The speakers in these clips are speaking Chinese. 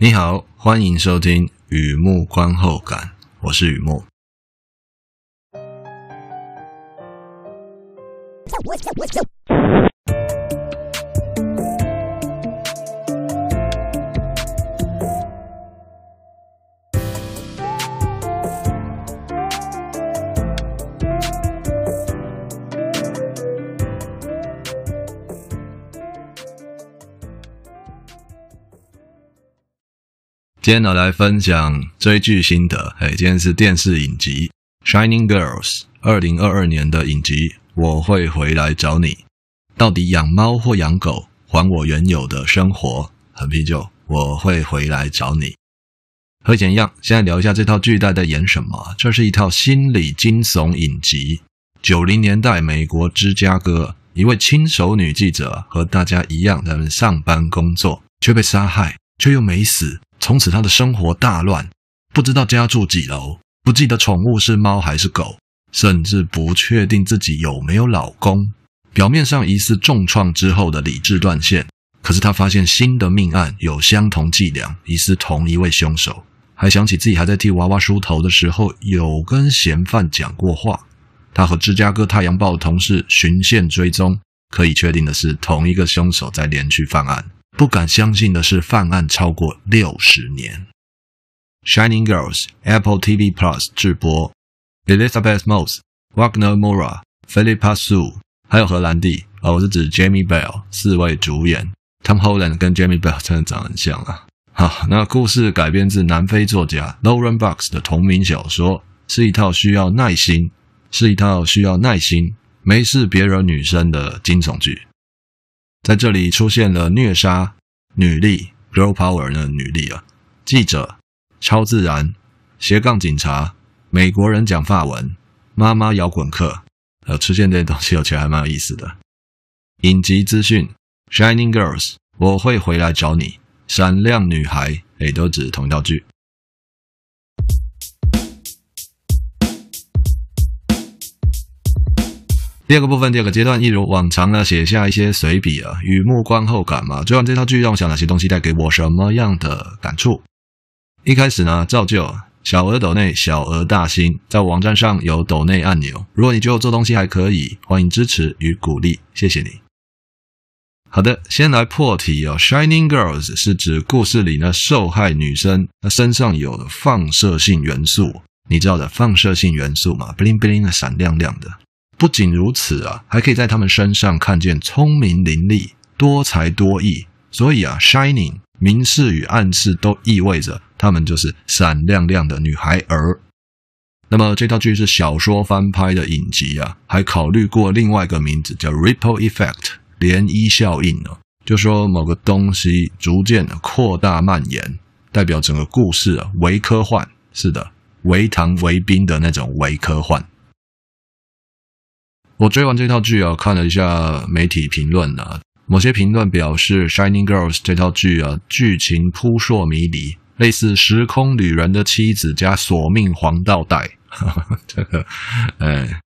你好，欢迎收听雨幕观后感，我是雨幕。今天呢，来分享追剧心得。哎，今天是电视影集《Shining Girls》二零二二年的影集。我会回来找你。到底养猫或养狗，还我原有的生活。很啤酒，我会回来找你。和以前一样，现在聊一下这套剧在在演什么。这是一套心理惊悚影集。九零年代美国芝加哥，一位轻熟女记者和大家一样在上班工作，却被杀害，却又没死。从此，他的生活大乱，不知道家住几楼，不记得宠物是猫还是狗，甚至不确定自己有没有老公。表面上疑似重创之后的理智断线，可是他发现新的命案有相同伎俩，疑似同一位凶手。还想起自己还在替娃娃梳头的时候，有跟嫌犯讲过话。他和芝加哥太阳报的同事循线追踪，可以确定的是，同一个凶手在连续犯案。不敢相信的是，犯案超过六十年。Shining Girls Apple TV Plus 制播，Elizabeth Moss、Wagner Moura、Philippa Soo，还有荷兰弟，哦，我是指 Jamie Bell 四位主演。Tom Holland 跟 Jamie Bell 真的长得很像啊。好，那故事改编自南非作家 Lauren Bux 的同名小说，是一套需要耐心，是一套需要耐心，没事别惹女生的惊悚剧。在这里出现了虐杀、女力、girl power 的女力啊，记者、超自然、斜杠警察、美国人讲法文、妈妈摇滚客，呃，出现这些东西，我觉得还蛮有意思的。影集资讯：Shining Girls，我会回来找你。闪亮女孩，诶，都指同一道剧。第二个部分，第二个阶段，一如往常呢，写下一些随笔啊，雨幕观后感嘛。追完这套剧，让我想哪些东西带给我什么样的感触？一开始呢，照旧，小额抖内，小额大新，在网站上有抖内按钮。如果你觉得我做东西还可以，欢迎支持与鼓励，谢谢你。好的，先来破题哦。Shining Girls 是指故事里呢，受害女生她身上有的放射性元素，你知道的放射性元素嘛，bling bling 的闪亮亮的。不仅如此啊，还可以在他们身上看见聪明伶俐、多才多艺。所以啊，shining 明示与暗示都意味着他们就是闪亮亮的女孩儿。那么这套剧是小说翻拍的影集啊，还考虑过另外一个名字叫 ripple effect 涟漪效应呢，就说某个东西逐渐的扩大蔓延，代表整个故事啊微科幻，是的，微糖微冰的那种微科幻。我追完这套剧啊，看了一下媒体评论啊，某些评论表示《Shining Girls》这套剧啊，剧情扑朔迷离，类似《时空旅人的妻子》加《索命黄道带》。这个，哎，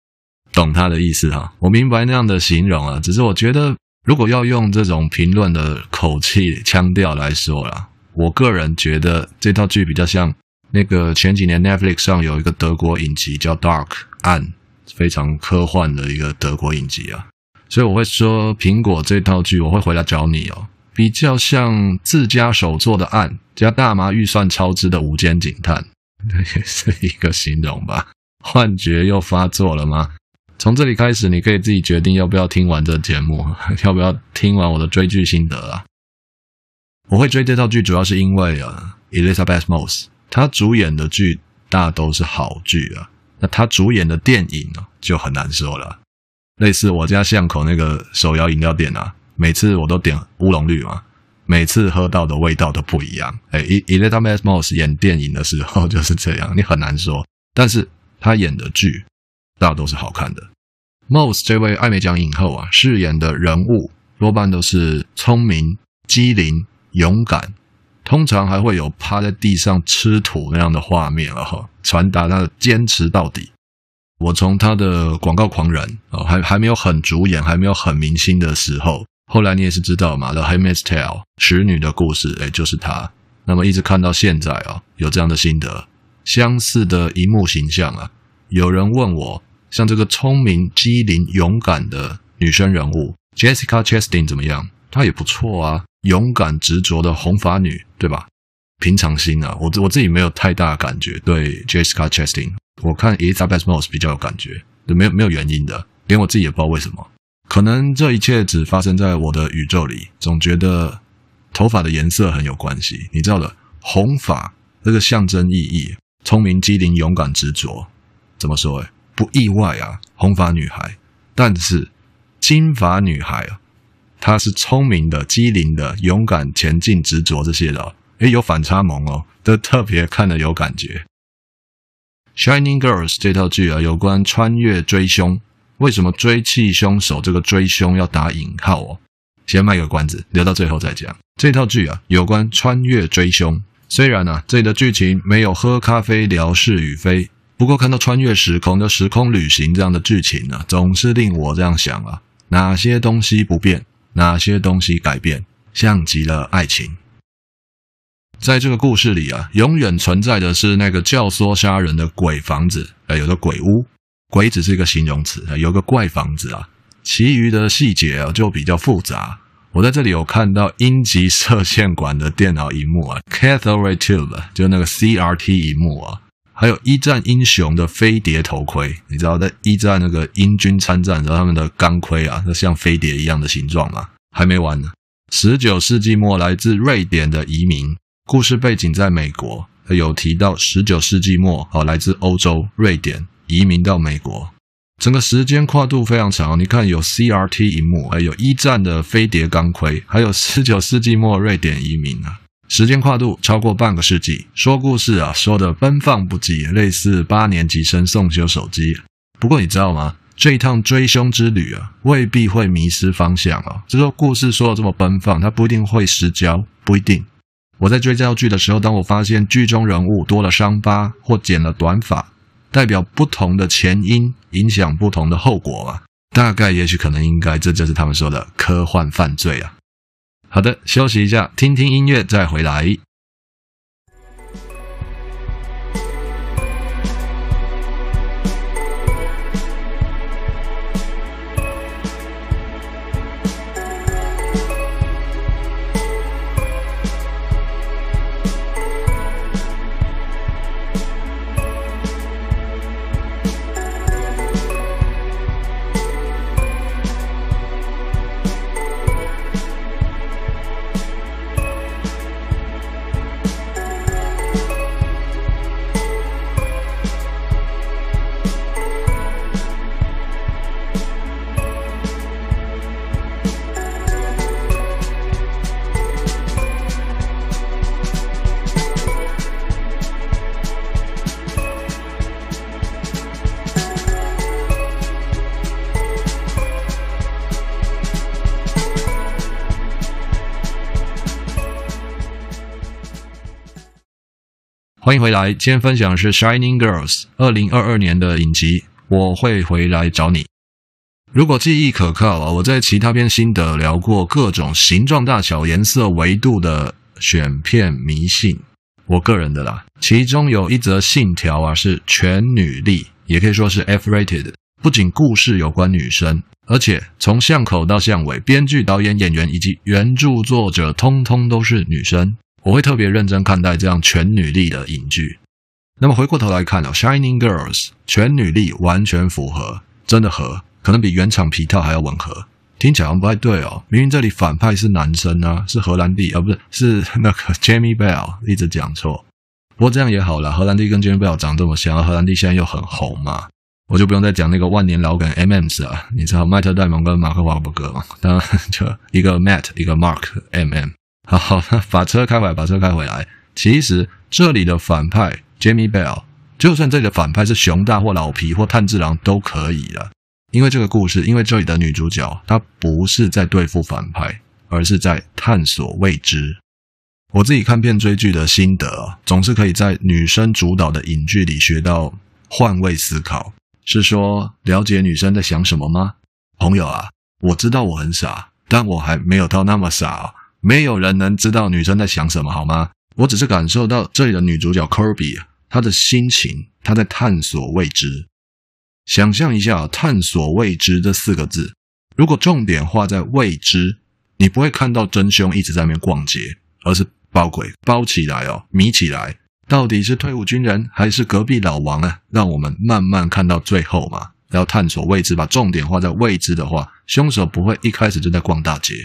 懂他的意思哈，我明白那样的形容啊，只是我觉得，如果要用这种评论的口气腔调来说啦，我个人觉得这套剧比较像那个前几年 Netflix 上有一个德国影集叫《Dark》暗。非常科幻的一个德国影集啊，所以我会说苹果这套剧我会回来找你哦，比较像自家手做的案加大麻预算超支的无间警探，也是一个形容吧？幻觉又发作了吗？从这里开始，你可以自己决定要不要听完这节目，要不要听完我的追剧心得啊？我会追这套剧主要是因为啊，Elizabeth Moss 她主演的剧大都是好剧啊。那他主演的电影呢，就很难说了。类似我家巷口那个手摇饮料店啊，每次我都点乌龙绿嘛，每次喝到的味道都不一样。哎，Elizabeth Moss 演电影的时候就是这样，你很难说。但是他演的剧大都是好看的。Moss 这位艾美奖影后啊，饰演的人物多半都是聪明、机灵、勇敢。通常还会有趴在地上吃土那样的画面了哈，传达他的坚持到底。我从他的广告狂人哦，还还没有很主演，还没有很明星的时候，后来你也是知道嘛，《The Handmaid's Tale》使女的故事，诶就是他。那么一直看到现在啊，有这样的心得，相似的荧幕形象啊。有人问我，像这个聪明、机灵、勇敢的女生人物 Jessica Chastain 怎么样？她也不错啊，勇敢执着的红发女，对吧？平常心啊，我我自己没有太大感觉对 Jessica Chastain，我看 Elisabeth Moss 比较有感觉，没有没有原因的，连我自己也不知道为什么。可能这一切只发生在我的宇宙里，总觉得。头发的颜色很有关系，你知道的，红发这个象征意义，聪明、机灵、勇敢、执着，怎么说？哎，不意外啊，红发女孩。但是金发女孩啊，他是聪明的、机灵的、勇敢、前进、执着这些的，诶，有反差萌哦，都特别看得有感觉。《Shining Girls》这套剧啊，有关穿越追凶，为什么追气凶手这个追凶要打引号哦？先卖个关子，留到最后再讲。这套剧啊，有关穿越追凶。虽然呢、啊，这里的剧情没有喝咖啡聊是与非，不过看到穿越时空的时空旅行这样的剧情呢、啊，总是令我这样想啊：哪些东西不变，哪些东西改变，像极了爱情。在这个故事里啊，永远存在的是那个教唆杀人的鬼房子，呃，有个鬼屋，鬼只是一个形容词，有个怪房子啊。其余的细节啊，就比较复杂。我在这里有看到英吉射线管的电脑荧幕啊，Cathode Ray Tube，就那个 CRT 荧幕啊，还有一战英雄的飞碟头盔。你知道在一战那个英军参战的时候，他们的钢盔啊，那像飞碟一样的形状嘛。还没完呢，十九世纪末来自瑞典的移民，故事背景在美国，有提到十九世纪末啊，来自欧洲瑞典移民到美国。整个时间跨度非常长，你看有 CRT 荧幕，还有一战的飞碟钢盔，还有十九世纪末瑞典移民啊，时间跨度超过半个世纪。说故事啊，说的奔放不羁，类似八年级生送修手机。不过你知道吗？这一趟追凶之旅啊，未必会迷失方向啊。这个故事说的这么奔放，它不一定会失焦，不一定。我在追这套剧的时候，当我发现剧中人物多了伤疤或剪了短发。代表不同的前因，影响不同的后果嘛？大概、也许、可能、应该，这就是他们说的科幻犯罪啊。好的，休息一下，听听音乐，再回来。欢迎回来，今天分享的是《Shining Girls》二零二二年的影集。我会回来找你。如果记忆可靠啊，我在其他篇心得聊过各种形状、大小、颜色、维度的选片迷信，我个人的啦。其中有一则信条啊，是全女力，也可以说是 F-rated。不仅故事有关女生，而且从巷口到巷尾，编剧、导演、演员以及原著作者，通通都是女生。我会特别认真看待这样全女力的影剧。那么回过头来看哦，《Shining Girls》全女力完全符合，真的合，可能比原厂皮套还要吻合。听起来好像不太对哦，明明这里反派是男生啊，是荷兰弟，啊、不是是那个 Jamie Bell，一直讲错。不过这样也好啦，荷兰弟跟 Jamie Bell 长这么像，荷兰弟现在又很红嘛，我就不用再讲那个万年老梗 M&M's 啊，你知道麦特戴蒙跟马克华伯格嘛？当然就一个 Matt，一个 Mark M&M。好 好，把车开回来，把车开回来。其实这里的反派 Jamie Bell，就算这里的反派是熊大或老皮或炭治郎都可以了。因为这个故事，因为这里的女主角她不是在对付反派，而是在探索未知。我自己看片追剧的心得，总是可以在女生主导的影剧里学到换位思考。是说了解女生在想什么吗？朋友啊，我知道我很傻，但我还没有到那么傻。没有人能知道女生在想什么，好吗？我只是感受到这里的女主角 Kirby 她的心情，她在探索未知。想象一下“探索未知”这四个字，如果重点画在未知，你不会看到真凶一直在那边逛街，而是包鬼包起来哦，迷起来，到底是退伍军人还是隔壁老王啊？让我们慢慢看到最后嘛。要探索未知，把重点画在未知的话，凶手不会一开始就在逛大街。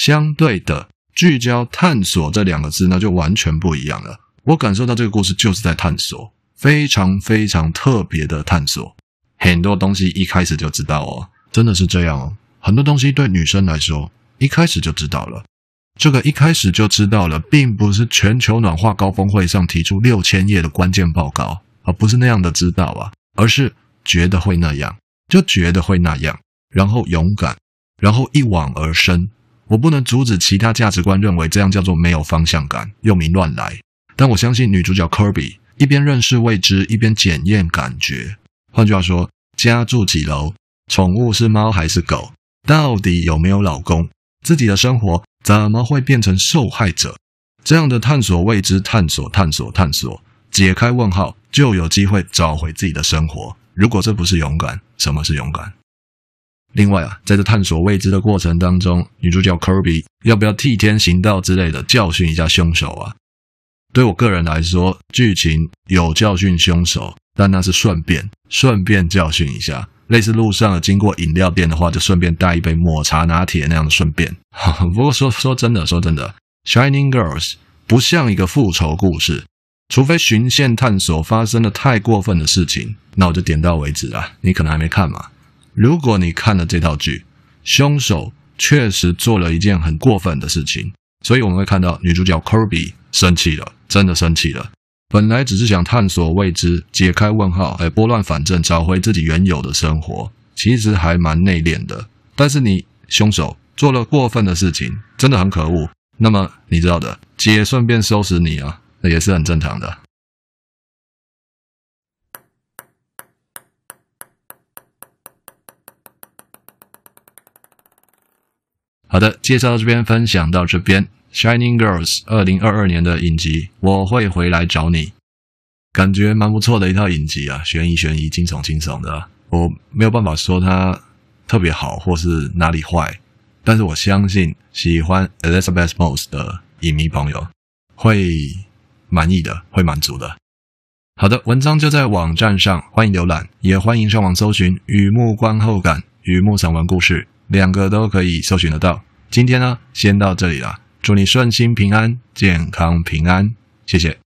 相对的，聚焦探索这两个字，那就完全不一样了。我感受到这个故事就是在探索，非常非常特别的探索。很多东西一开始就知道哦，真的是这样哦。很多东西对女生来说，一开始就知道了。这个一开始就知道了，并不是全球暖化高峰会上提出六千页的关键报告，而不是那样的知道啊，而是觉得会那样，就觉得会那样，然后勇敢，然后一往而深。我不能阻止其他价值观认为这样叫做没有方向感，又名乱来。但我相信女主角 Kirby 一边认识未知，一边检验感觉。换句话说，家住几楼？宠物是猫还是狗？到底有没有老公？自己的生活怎么会变成受害者？这样的探索未知，探索探索探索，解开问号，就有机会找回自己的生活。如果这不是勇敢，什么是勇敢？另外啊，在这探索未知的过程当中，女主角 Kirby 要不要替天行道之类的教训一下凶手啊？对我个人来说，剧情有教训凶手。但那是顺便，顺便教训一下。类似路上经过饮料店的话，就顺便带一杯抹茶拿铁那样的顺便。不过说说真的，说真的，《Shining Girls》不像一个复仇故事，除非循线探索发生了太过分的事情，那我就点到为止了。你可能还没看嘛？如果你看了这套剧，凶手确实做了一件很过分的事情，所以我们会看到女主角 Kirby 生气了，真的生气了。本来只是想探索未知，解开问号，哎，拨乱反正，找回自己原有的生活，其实还蛮内敛的。但是你凶手做了过分的事情，真的很可恶。那么你知道的，姐顺便收拾你啊，那也是很正常的。好的，介绍到这边，分享到这边。Shining Girls 二零二二年的影集，我会回来找你，感觉蛮不错的一套影集啊，悬疑悬疑，惊悚惊悚的。我没有办法说它特别好或是哪里坏，但是我相信喜欢 Elizabeth Moss 的影迷朋友会满意的，会满足的。好的，文章就在网站上，欢迎浏览，也欢迎上网搜寻《雨幕观后感》《雨幕散文故事》，两个都可以搜寻得到。今天呢，先到这里了。祝你顺心平安，健康平安，谢谢。